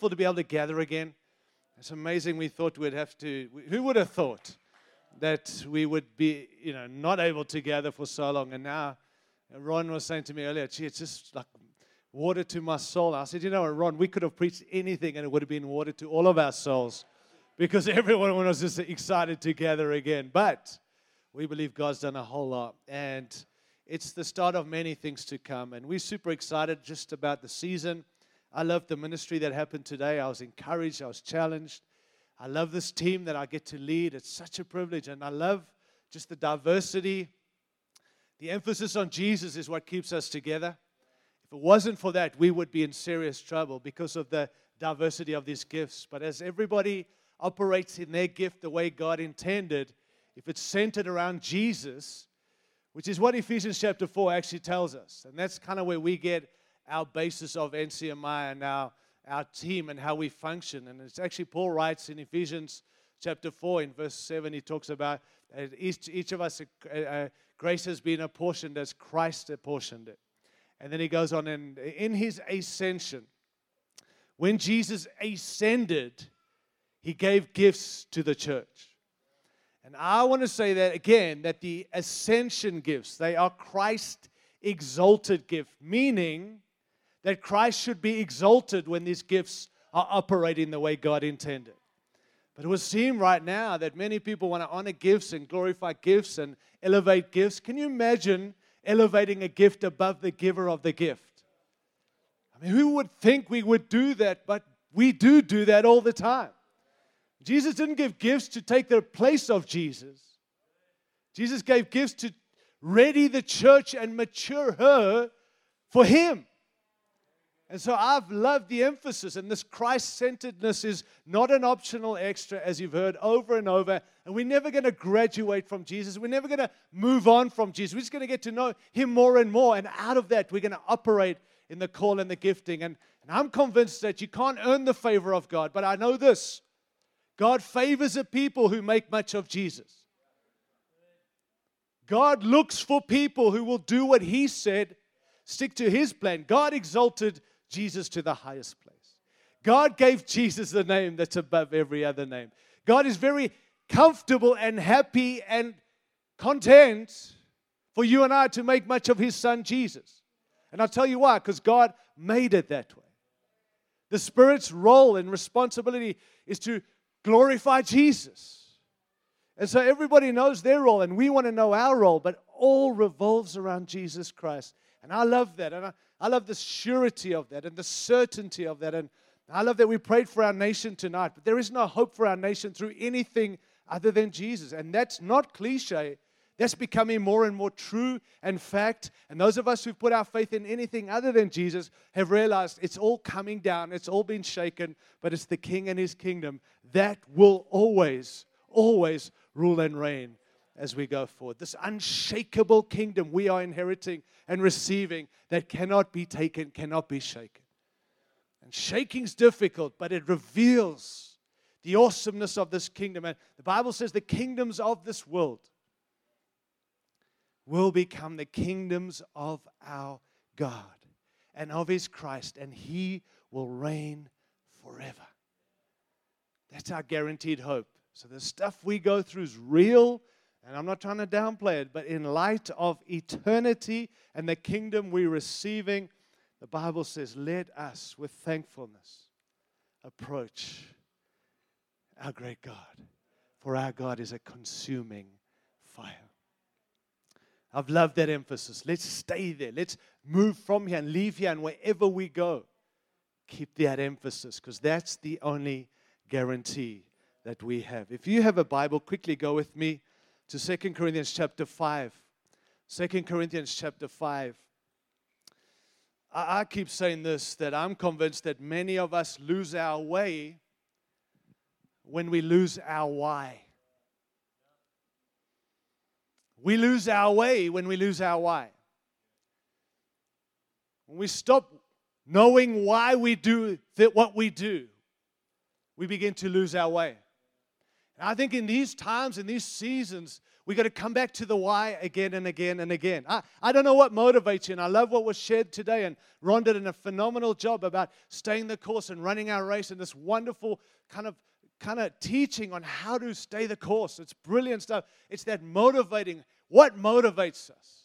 wonderful to be able to gather again. It's amazing. We thought we'd have to. Who would have thought that we would be, you know, not able to gather for so long? And now, Ron was saying to me earlier, "Gee, it's just like water to my soul." I said, "You know, Ron, we could have preached anything, and it would have been water to all of our souls, because everyone was just excited to gather again." But we believe God's done a whole lot, and it's the start of many things to come. And we're super excited just about the season. I love the ministry that happened today. I was encouraged, I was challenged. I love this team that I get to lead. It's such a privilege. And I love just the diversity. The emphasis on Jesus is what keeps us together. If it wasn't for that, we would be in serious trouble because of the diversity of these gifts. But as everybody operates in their gift the way God intended, if it's centered around Jesus, which is what Ephesians chapter 4 actually tells us, and that's kind of where we get our basis of NCMI and our, our team and how we function. And it's actually Paul writes in Ephesians chapter 4 in verse 7, he talks about each, each of us, uh, uh, grace has been apportioned as Christ apportioned it. And then he goes on, and in his ascension, when Jesus ascended, he gave gifts to the church. And I want to say that again that the ascension gifts, they are Christ exalted gift, meaning that Christ should be exalted when these gifts are operating the way God intended. But it would seem right now that many people want to honor gifts and glorify gifts and elevate gifts. Can you imagine elevating a gift above the giver of the gift? I mean, who would think we would do that? But we do do that all the time. Jesus didn't give gifts to take the place of Jesus. Jesus gave gifts to ready the church and mature her for Him. And so I've loved the emphasis, and this Christ centeredness is not an optional extra, as you've heard over and over. And we're never going to graduate from Jesus. We're never going to move on from Jesus. We're just going to get to know Him more and more. And out of that, we're going to operate in the call and the gifting. And, and I'm convinced that you can't earn the favor of God, but I know this God favors a people who make much of Jesus. God looks for people who will do what He said, stick to His plan. God exalted Jesus to the highest place. God gave Jesus the name that's above every other name. God is very comfortable and happy and content for you and I to make much of His Son Jesus. And I'll tell you why, because God made it that way. The Spirit's role and responsibility is to glorify Jesus. And so everybody knows their role, and we want to know our role, but all revolves around Jesus Christ. And I love that. And I, I love the surety of that and the certainty of that. And I love that we prayed for our nation tonight, but there is no hope for our nation through anything other than Jesus. And that's not cliche. That's becoming more and more true and fact. And those of us who've put our faith in anything other than Jesus have realized it's all coming down, it's all been shaken, but it's the King and his kingdom that will always, always rule and reign as we go forward. This unshakable kingdom we are inheriting and receiving that cannot be taken, cannot be shaken. And shaking's difficult, but it reveals the awesomeness of this kingdom. And the Bible says the kingdoms of this world will become the kingdoms of our God and of his Christ, and he will reign forever. That's our guaranteed hope. So the stuff we go through is real and I'm not trying to downplay it, but in light of eternity and the kingdom we're receiving, the Bible says, let us with thankfulness approach our great God. For our God is a consuming fire. I've loved that emphasis. Let's stay there. Let's move from here and leave here, and wherever we go, keep that emphasis because that's the only guarantee that we have. If you have a Bible, quickly go with me to Second Corinthians chapter 5. 2 Corinthians chapter 5. I, I keep saying this that I'm convinced that many of us lose our way when we lose our why. We lose our way when we lose our why. When we stop knowing why we do th- what we do, we begin to lose our way. And I think in these times, in these seasons, we got to come back to the why again and again and again. I, I don't know what motivates you, and I love what was shared today. And Ron did a phenomenal job about staying the course and running our race and this wonderful kind of kind of teaching on how to stay the course. It's brilliant stuff. It's that motivating. What motivates us?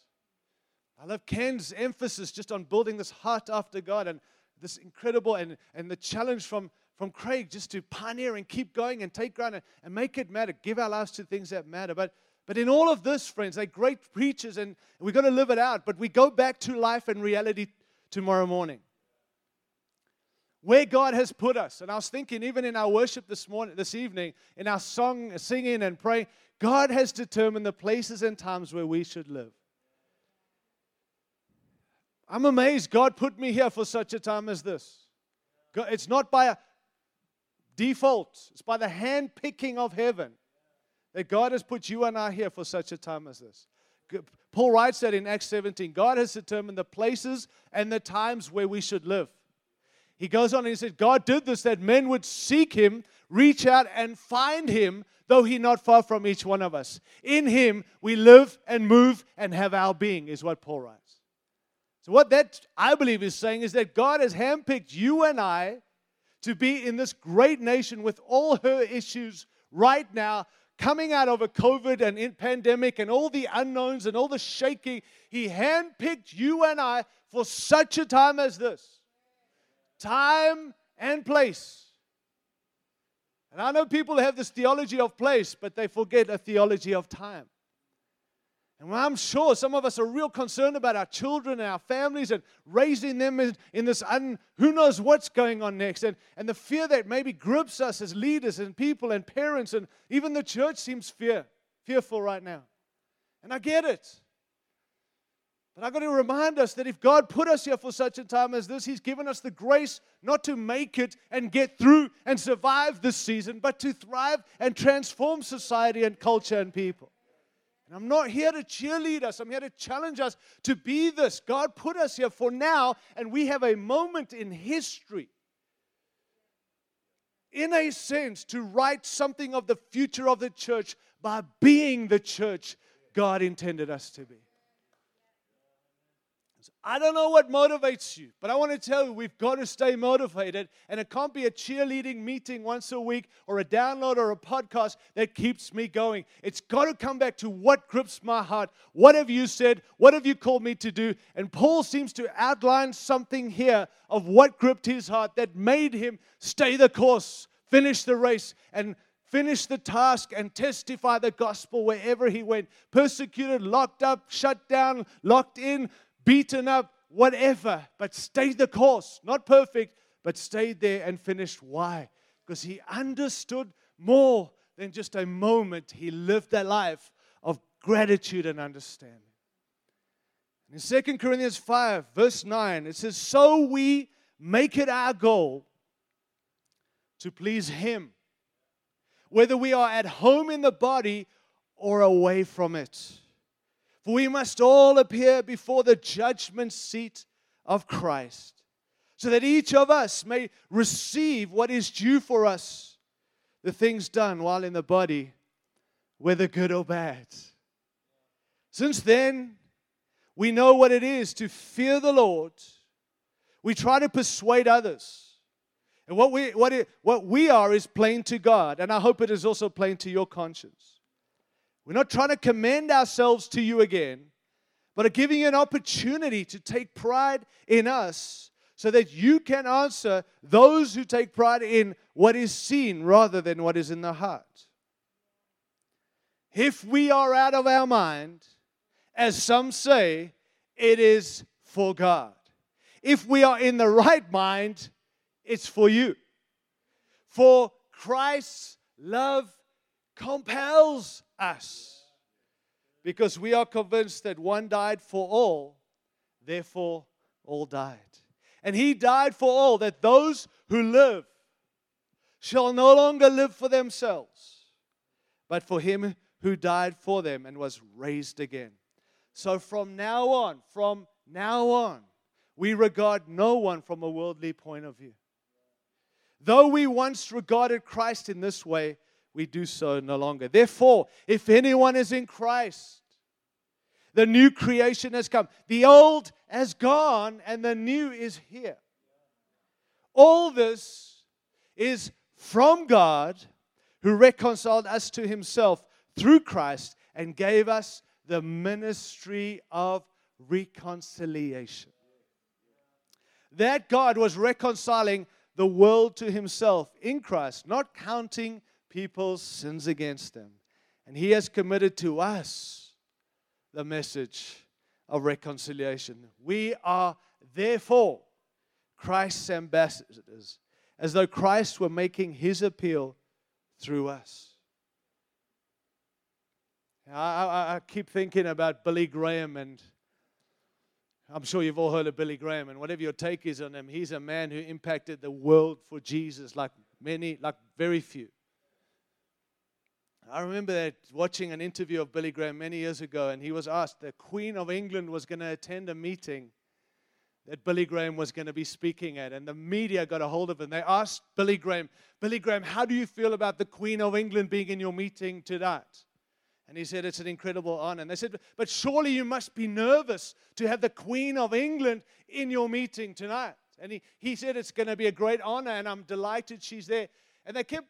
I love Ken's emphasis just on building this heart after God and this incredible and, and the challenge from, from Craig just to pioneer and keep going and take ground and, and make it matter, give our lives to things that matter. But but in all of this, friends, they're great preachers and we've got to live it out. But we go back to life and reality tomorrow morning. Where God has put us. And I was thinking, even in our worship this morning, this evening, in our song, singing and praying, God has determined the places and times where we should live. I'm amazed God put me here for such a time as this. It's not by a default, it's by the hand picking of heaven that God has put you and I here for such a time as this. Paul writes that in Acts 17 God has determined the places and the times where we should live. He goes on and he said, God did this that men would seek him, reach out, and find him, though he not far from each one of us. In him we live and move and have our being, is what Paul writes. So, what that I believe is saying is that God has handpicked you and I to be in this great nation with all her issues right now, coming out of a COVID and pandemic and all the unknowns and all the shaking. He handpicked you and I for such a time as this time and place. And I know people have this theology of place, but they forget a theology of time. And I'm sure some of us are real concerned about our children and our families and raising them in, in this un, who knows what's going on next. And, and the fear that maybe grips us as leaders and people and parents and even the church seems fear, fearful right now. And I get it. But I've got to remind us that if God put us here for such a time as this, He's given us the grace not to make it and get through and survive this season, but to thrive and transform society and culture and people. I'm not here to cheerlead us, I'm here to challenge us to be this. God put us here for now, and we have a moment in history, in a sense, to write something of the future of the church by being the church God intended us to be. I don't know what motivates you, but I want to tell you we've got to stay motivated. And it can't be a cheerleading meeting once a week or a download or a podcast that keeps me going. It's got to come back to what grips my heart. What have you said? What have you called me to do? And Paul seems to outline something here of what gripped his heart that made him stay the course, finish the race, and finish the task and testify the gospel wherever he went. Persecuted, locked up, shut down, locked in, beaten up, whatever, but stayed the course. Not perfect, but stayed there and finished. Why? Because he understood more than just a moment. He lived a life of gratitude and understanding. In 2 Corinthians 5, verse 9, it says, So we make it our goal to please Him, whether we are at home in the body or away from it. For we must all appear before the judgment seat of Christ, so that each of us may receive what is due for us, the things done while in the body, whether good or bad. Since then, we know what it is to fear the Lord. We try to persuade others. And what we, what, it, what we are is plain to God. And I hope it is also plain to your conscience. We're not trying to commend ourselves to you again, but are giving you an opportunity to take pride in us so that you can answer those who take pride in what is seen rather than what is in the heart. If we are out of our mind, as some say, it is for God. If we are in the right mind, it's for you. For Christ's love compels us. Because we are convinced that one died for all, therefore all died. And he died for all, that those who live shall no longer live for themselves, but for him who died for them and was raised again. So from now on, from now on, we regard no one from a worldly point of view. Though we once regarded Christ in this way, we do so no longer. Therefore, if anyone is in Christ, the new creation has come. The old has gone and the new is here. All this is from God who reconciled us to himself through Christ and gave us the ministry of reconciliation. That God was reconciling the world to himself in Christ, not counting people's sins against them. And he has committed to us the message of reconciliation. We are therefore Christ's ambassadors, as though Christ were making his appeal through us. I, I, I, keep thinking about Billy Graham, and I'm sure you've all heard of Billy Graham, and whatever your take is on him, he's a man who impacted the world for Jesus like many, like very few. I remember watching an interview of Billy Graham many years ago, and he was asked, the Queen of England was going to attend a meeting that Billy Graham was going to be speaking at, and the media got a hold of him. They asked Billy Graham, Billy Graham, how do you feel about the Queen of England being in your meeting tonight? And he said, It's an incredible honor. And they said, But surely you must be nervous to have the Queen of England in your meeting tonight. And he, he said, It's going to be a great honor, and I'm delighted she's there. And they kept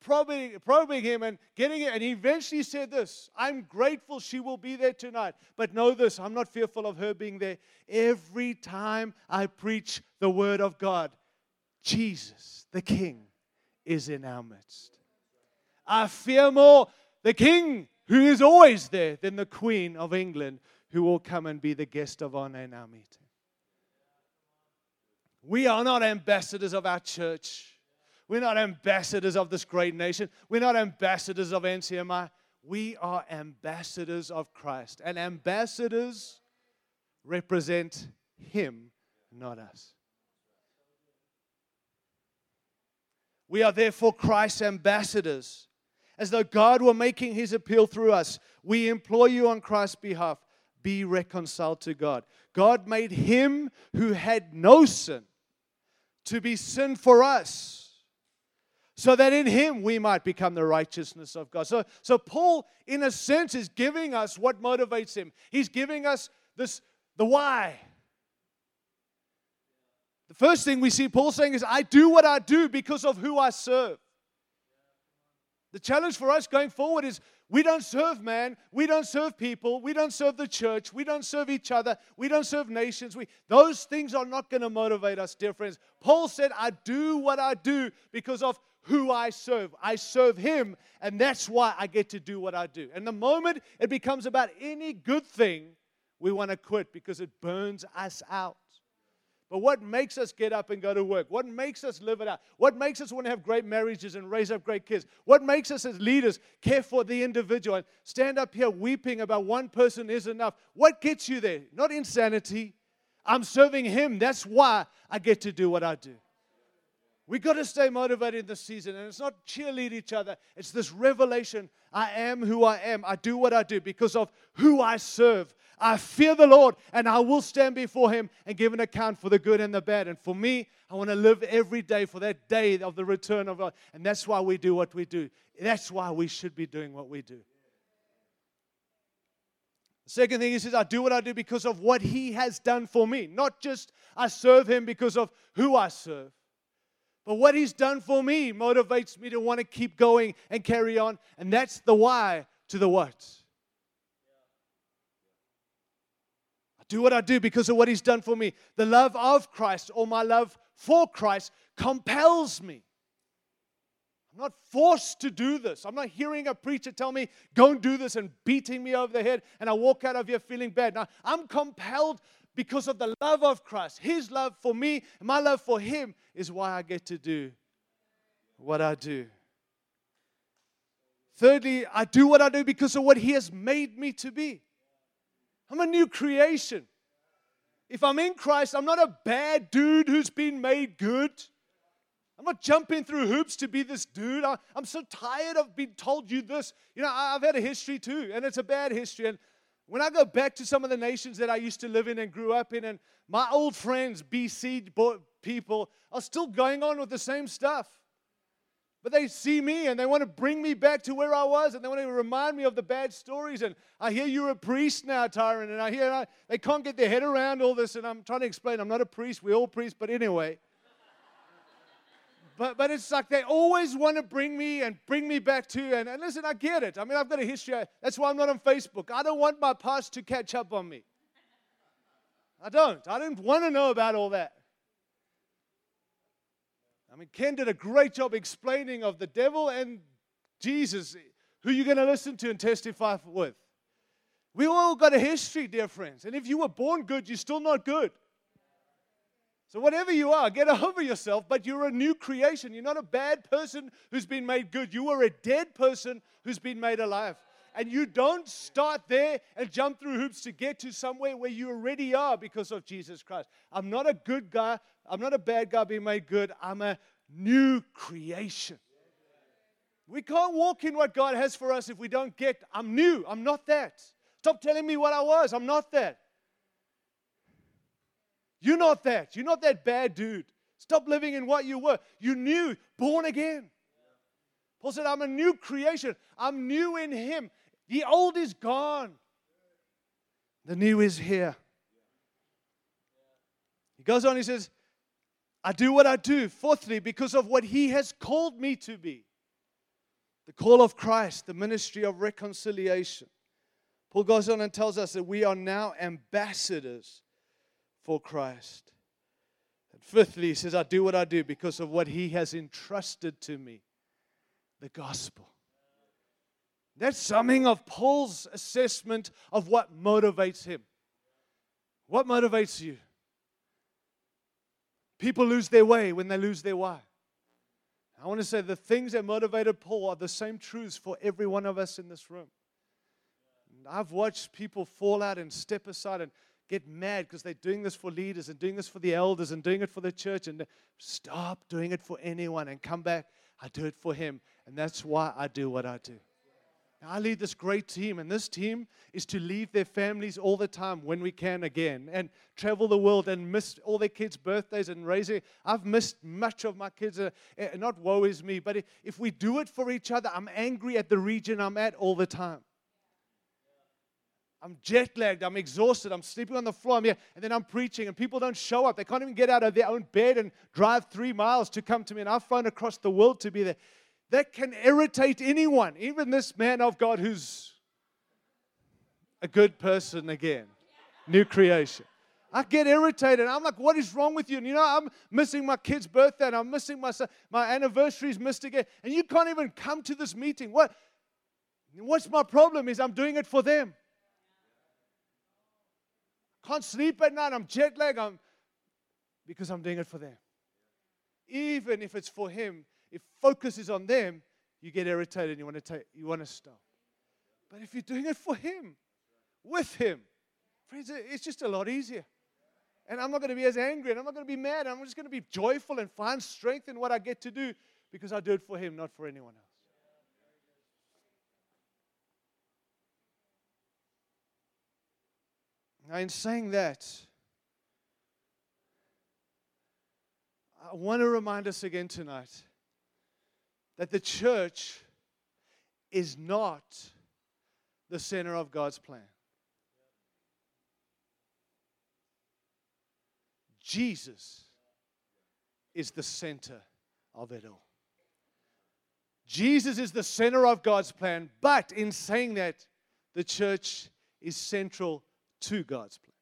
probing, probing him and getting it. And he eventually said this I'm grateful she will be there tonight. But know this I'm not fearful of her being there. Every time I preach the word of God, Jesus, the King, is in our midst. I fear more the King who is always there than the Queen of England who will come and be the guest of honor in our meeting. We are not ambassadors of our church. We're not ambassadors of this great nation. We're not ambassadors of NCMI. We are ambassadors of Christ. And ambassadors represent Him, not us. We are therefore Christ's ambassadors. As though God were making His appeal through us, we implore you on Christ's behalf be reconciled to God. God made Him who had no sin to be sin for us so that in him we might become the righteousness of God. So, so Paul, in a sense, is giving us what motivates him. He's giving us this the why. The first thing we see Paul saying is, I do what I do because of who I serve. The challenge for us going forward is we don't serve man, we don't serve people, we don't serve the church, we don't serve each other, we don't serve nations. We, those things are not going to motivate us, dear friends. Paul said, I do what I do because of who I serve. I serve Him, and that's why I get to do what I do. And the moment it becomes about any good thing, we want to quit because it burns us out. But what makes us get up and go to work? What makes us live it out? What makes us want to have great marriages and raise up great kids? What makes us as leaders care for the individual and stand up here weeping about one person is enough? What gets you there? Not insanity. I'm serving Him. That's why I get to do what I do. We got to stay motivated in this season, and it's not cheerlead each other. It's this revelation I am who I am. I do what I do because of who I serve. I fear the Lord, and I will stand before Him and give an account for the good and the bad. And for me, I want to live every day for that day of the return of God. And that's why we do what we do. That's why we should be doing what we do. Second thing he says, I do what I do because of what He has done for me. Not just I serve Him because of who I serve. But what he's done for me motivates me to want to keep going and carry on. And that's the why to the what. I do what I do because of what he's done for me. The love of Christ or my love for Christ compels me. I'm not forced to do this. I'm not hearing a preacher tell me, go and do this and beating me over the head, and I walk out of here feeling bad. Now, I'm compelled because of the love of Christ. His love for me, my love for Him is why I get to do what I do. Thirdly, I do what I do because of what He has made me to be. I'm a new creation. If I'm in Christ, I'm not a bad dude who's been made good. I'm not jumping through hoops to be this dude. I, am so tired of being told you this. You know, I've had a history too, and it's a bad history. And when I go back to some of the nations that I used to live in and grew up in, and my old friends, BC people, are still going on with the same stuff. But they see me and they want to bring me back to where I was and they want to remind me of the bad stories. And I hear you're a priest now, Tyrone, and I hear I, they can't get their head around all this. And I'm trying to explain I'm not a priest, we're all priests, but anyway. But, but it's like they always want to bring me and bring me back to. And, and listen, I get it. I mean, I've got a history. That's why I'm not on Facebook. I don't want my past to catch up on me. I don't. I don't want to know about all that. I mean, Ken did a great job explaining of the devil and Jesus, who you're going to listen to and testify with. We all got a history, dear friends. And if you were born good, you're still not good. So, whatever you are, get over yourself, but you're a new creation. You're not a bad person who's been made good. You are a dead person who's been made alive. And you don't start there and jump through hoops to get to somewhere where you already are because of Jesus Christ. I'm not a good guy. I'm not a bad guy being made good. I'm a new creation. We can't walk in what God has for us if we don't get, I'm new. I'm not that. Stop telling me what I was. I'm not that. You're not that. You're not that bad dude. Stop living in what you were. You new, born again. Paul said, I'm a new creation. I'm new in Him. The old is gone, the new is here. He goes on, he says, I do what I do, fourthly, because of what He has called me to be. The call of Christ, the ministry of reconciliation. Paul goes on and tells us that we are now ambassadors for Christ. And fifthly, he says, I do what I do because of what he has entrusted to me the gospel. That's something of Paul's assessment of what motivates him. What motivates you? People lose their way when they lose their why. I want to say the things that motivated Paul are the same truths for every one of us in this room. I've watched people fall out and step aside and get mad because they're doing this for leaders and doing this for the elders and doing it for the church and stop doing it for anyone and come back. I do it for Him. And that's why I do what I do. Now, I lead this great team, and this team is to leave their families all the time when we can again and travel the world and miss all their kids' birthdays and raising. I've missed much of my kids. Uh, uh not woe is me, but if we do it for each other, I'm angry at the region I'm at all the time. I'm jet lagged. I'm exhausted. I'm sleeping on the floor. I'm here. And then I'm preaching, and people don't show up. They can't even get out of their own bed and drive three miles to come to me. And I've flown across the world to be there. That can irritate anyone, even this man of God who's a good person again, new creation. I get irritated. I'm like, what is wrong with you? And you know, I'm missing my kid's birthday and I'm missing my my anniversary's missed again. And you can't even come to this meeting. What? What's my problem is I'm doing it for them. Can't sleep at night. I'm jet lagged. I'm, because I'm doing it for them. Even if it's for Him, if focus is on them, you get irritated and you want to take, you want to stop. But if you're doing it for Him, with Him, friends, it's just a lot easier. And I'm not going to be as angry and I'm not going to be mad. I'm just going to be joyful and find strength in what I get to do because I do it for Him, not for anyone else. Now, in saying that, I want to remind us again tonight that the church is not the center of God's plan. Jesus is the center of it all. Jesus is the center of God's plan, but in saying that, the church is central to God's plan.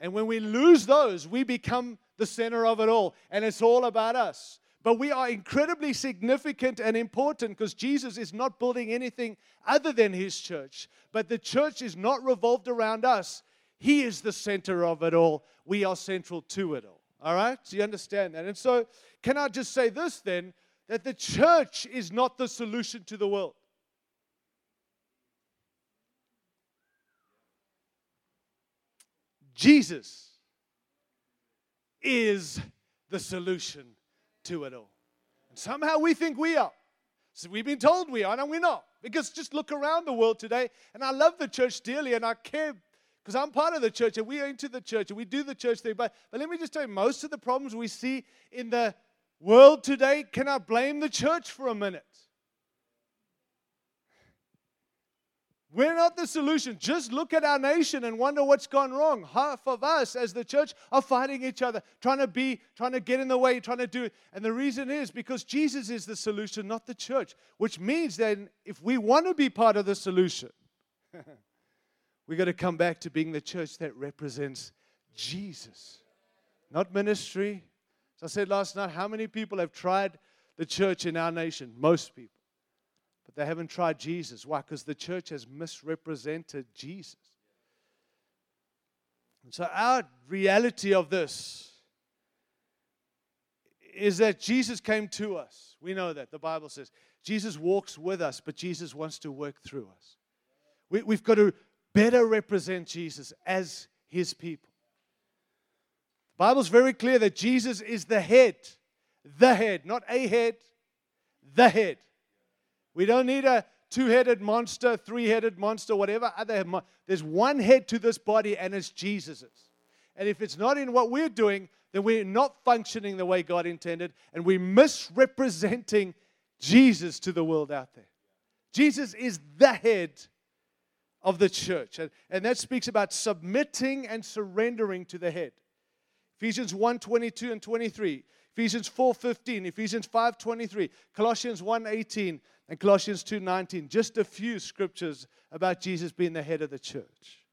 And when we lose those, we become the center of it all, and it's all about us. But we are incredibly significant and important because Jesus is not building anything other than his church. But the church is not revolved around us, he is the center of it all. We are central to it all. All right? Do you understand that? And so, can I just say this then? That the church is not the solution to the world. Jesus is the solution to it all. And somehow we think we are. So we've been told we are, and we're not. Because just look around the world today, and I love the church dearly, and I care because I'm part of the church, and we are into the church, and we do the church thing. But, but let me just tell you, most of the problems we see in the world today cannot blame the church for a minute. We're not the solution. Just look at our nation and wonder what's gone wrong. Half of us as the church are fighting each other, trying to be, trying to get in the way, trying to do it. And the reason is because Jesus is the solution, not the church. Which means then, if we want to be part of the solution, we got to come back to being the church that represents Jesus, not ministry. As I said last night, how many people have tried the church in our nation? Most people. But they haven't tried Jesus. Why? Because the church has misrepresented Jesus. And so, our reality of this is that Jesus came to us. We know that. The Bible says Jesus walks with us, but Jesus wants to work through us. We, we've got to better represent Jesus as his people. The Bible's very clear that Jesus is the head, the head, not a head, the head. We don't need a two headed monster, three headed monster, whatever other. There's one head to this body, and it's Jesus's. And if it's not in what we're doing, then we're not functioning the way God intended, and we're misrepresenting Jesus to the world out there. Jesus is the head of the church. And, and that speaks about submitting and surrendering to the head. Ephesians 1 22 and 23. Ephesians 4:15, Ephesians 5:23, Colossians 1:18, and Colossians 2:19. Just a few scriptures about Jesus being the head of the church.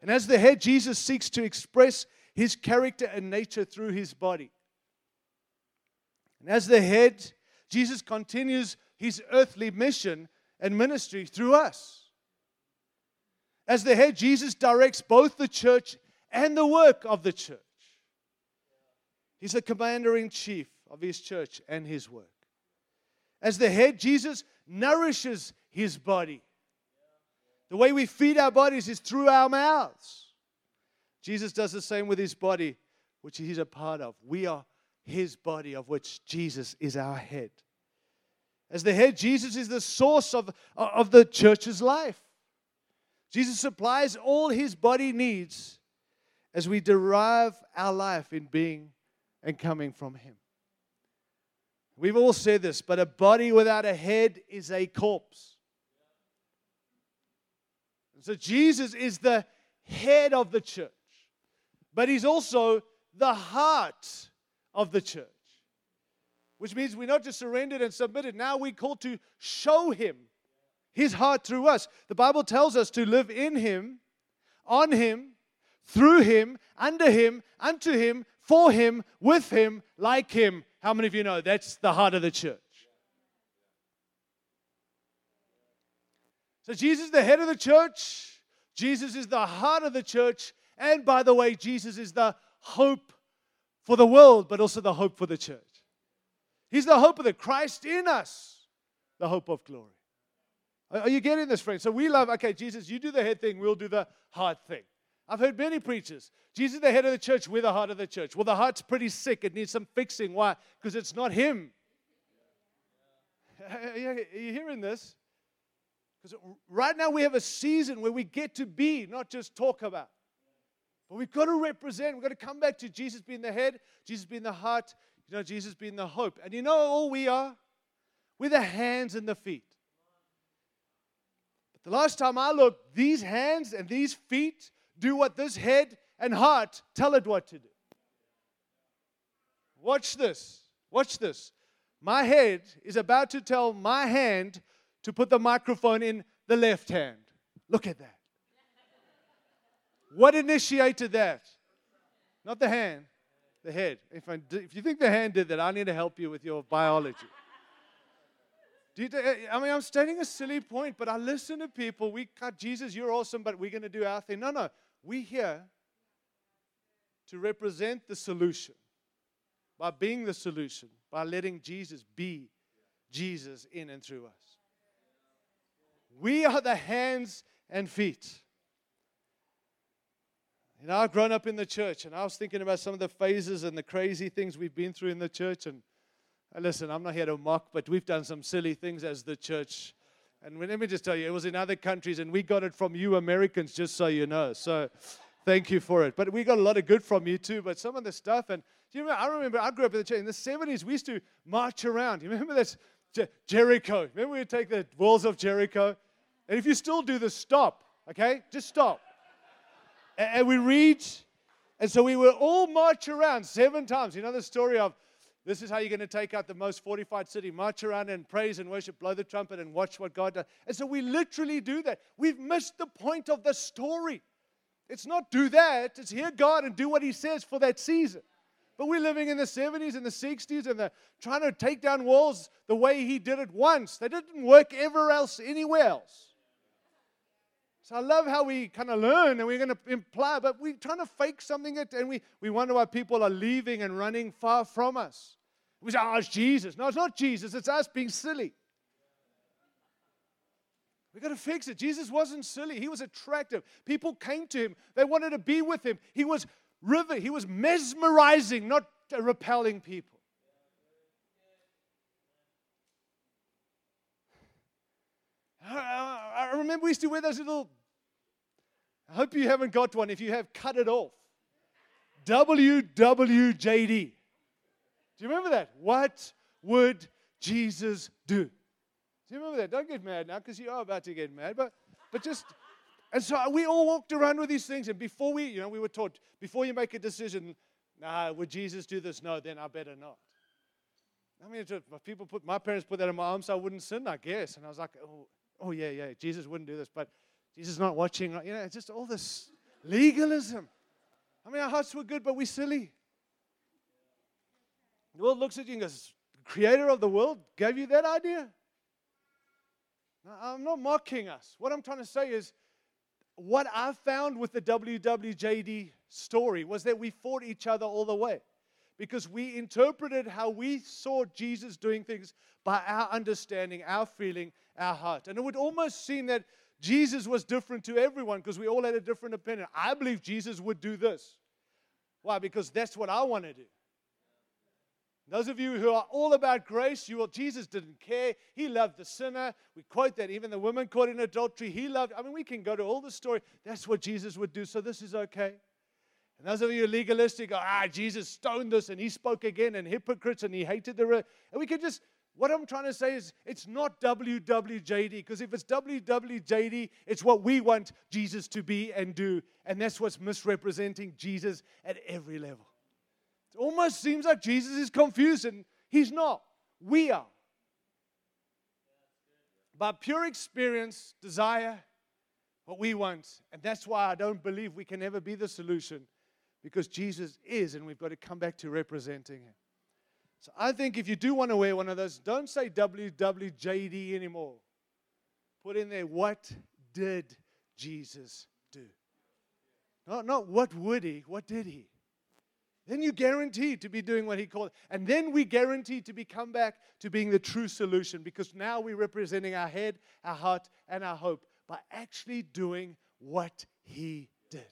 And as the head, Jesus seeks to express his character and nature through his body. And as the head, Jesus continues his earthly mission and ministry through us. As the head, Jesus directs both the church and the work of the church. He's the commander in chief of his church and his work. As the head, Jesus nourishes his body. The way we feed our bodies is through our mouths. Jesus does the same with his body, which he's a part of. We are his body, of which Jesus is our head. As the head, Jesus is the source of, of the church's life. Jesus supplies all his body needs as we derive our life in being and coming from Him. We've all said this, but a body without a head is a corpse. And so Jesus is the head of the church, but He's also the heart of the church, which means we're not just surrendered and submitted. Now we're called to show Him His heart through us. The Bible tells us to live in Him, on Him, through Him, under Him, unto Him, for him, with him, like him. How many of you know that's the heart of the church? So, Jesus is the head of the church, Jesus is the heart of the church, and by the way, Jesus is the hope for the world, but also the hope for the church. He's the hope of the Christ in us, the hope of glory. Are you getting this, friend? So we love, okay, Jesus, you do the head thing, we'll do the heart thing. I've heard many preachers. Jesus is the head of the church. We're the heart of the church. Well, the heart's pretty sick. It needs some fixing. Why? Because it's not Him. Are you hearing this? Because right now we have a season where we get to be, not just talk about. But we've got to represent. We've got to come back to Jesus being the head, Jesus being the heart, you know, Jesus being the hope. And you know all we are? We're the hands and the feet. But the last time I looked, these hands and these feet do what this head and heart tell it what to do. Watch this. Watch this. My head is about to tell my hand to put the microphone in the left hand. Look at that. What initiated that? Not the hand, the head. If, I, if you think the hand did that, I need to help you with your biology. You, uh, I mean, I'm stating a silly point, but I listen to people. We cut Jesus, you're awesome, but we're going to do our thing. No, no. We here to represent the solution by being the solution, by letting Jesus be Jesus in and through us. We are the hands and feet. You know, I've grown up in the church, and I was thinking about some of the phases and the crazy things we've been through in the church. And uh, listen, I'm not here to mock, but we've done some silly things as the church and let me just tell you, it was in other countries, and we got it from you Americans, just so you know. So thank you for it. But we got a lot of good from you too. But some of the stuff, and Do you remember? I remember I grew up in the church. In the 70s, we used to march around. You remember that? Jericho. Remember we would take the walls of Jericho? And if you still do this, stop, okay? Just stop. and, and we read, and so we would all march around seven times. You know the story of this is how you're going to take out the most fortified city. March around and praise and worship, blow the trumpet, and watch what God does. And so we literally do that. We've missed the point of the story. It's not do that, it's hear God and do what He says for that season. But we're living in the 70s and the 60s and they're trying to take down walls the way He did it once. They didn't work ever else, anywhere else. So I love how we kind of learn and we're going to imply, but we're trying to fake something and we, we wonder why people are leaving and running far from us. We say, oh, it's Jesus. No, it's not Jesus. It's us being silly. We've got to fix it. Jesus wasn't silly. He was attractive. People came to him. They wanted to be with him. He was river. He was mesmerizing, not repelling people. I remember we used to wear those little. I hope you haven't got one. If you have, cut it off. WWJD. Do you remember that? What would Jesus do? Do you remember that? Don't get mad now because you are about to get mad, but, but just. And so we all walked around with these things, and before we, you know, we were taught before you make a decision, nah, would Jesus do this? No, then I better not. I mean, people put my parents put that in my arms, so I wouldn't sin, I guess. And I was like, oh, oh yeah, yeah, Jesus wouldn't do this, but Jesus is not watching. You know, it's just all this legalism. I mean, our hearts were good, but we're silly. The world looks at you and goes, Creator of the world gave you that idea? I'm not mocking us. What I'm trying to say is, what I found with the WWJD story was that we fought each other all the way because we interpreted how we saw Jesus doing things by our understanding, our feeling, our heart. And it would almost seem that Jesus was different to everyone because we all had a different opinion. I believe Jesus would do this. Why? Because that's what I want to do. Those of you who are all about grace, you will, Jesus didn't care. He loved the sinner. We quote that. Even the woman caught in adultery, he loved. I mean, we can go to all the story. That's what Jesus would do. So this is okay. And those of you legalistic, go, ah, Jesus stoned this and he spoke again and hypocrites and he hated the. And we can just, what I'm trying to say is it's not WWJD, because if it's WWJD, it's what we want Jesus to be and do. And that's what's misrepresenting Jesus at every level. Almost seems like Jesus is confused, and he's not. We are. By pure experience, desire, what we want. And that's why I don't believe we can ever be the solution because Jesus is, and we've got to come back to representing Him. So I think if you do want to wear one of those, don't say WWJD anymore. Put in there, what did Jesus do? Not, not what would He, what did He? Then you guarantee to be doing what he called. And then we guarantee to be come back to being the true solution because now we're representing our head, our heart, and our hope by actually doing what he did.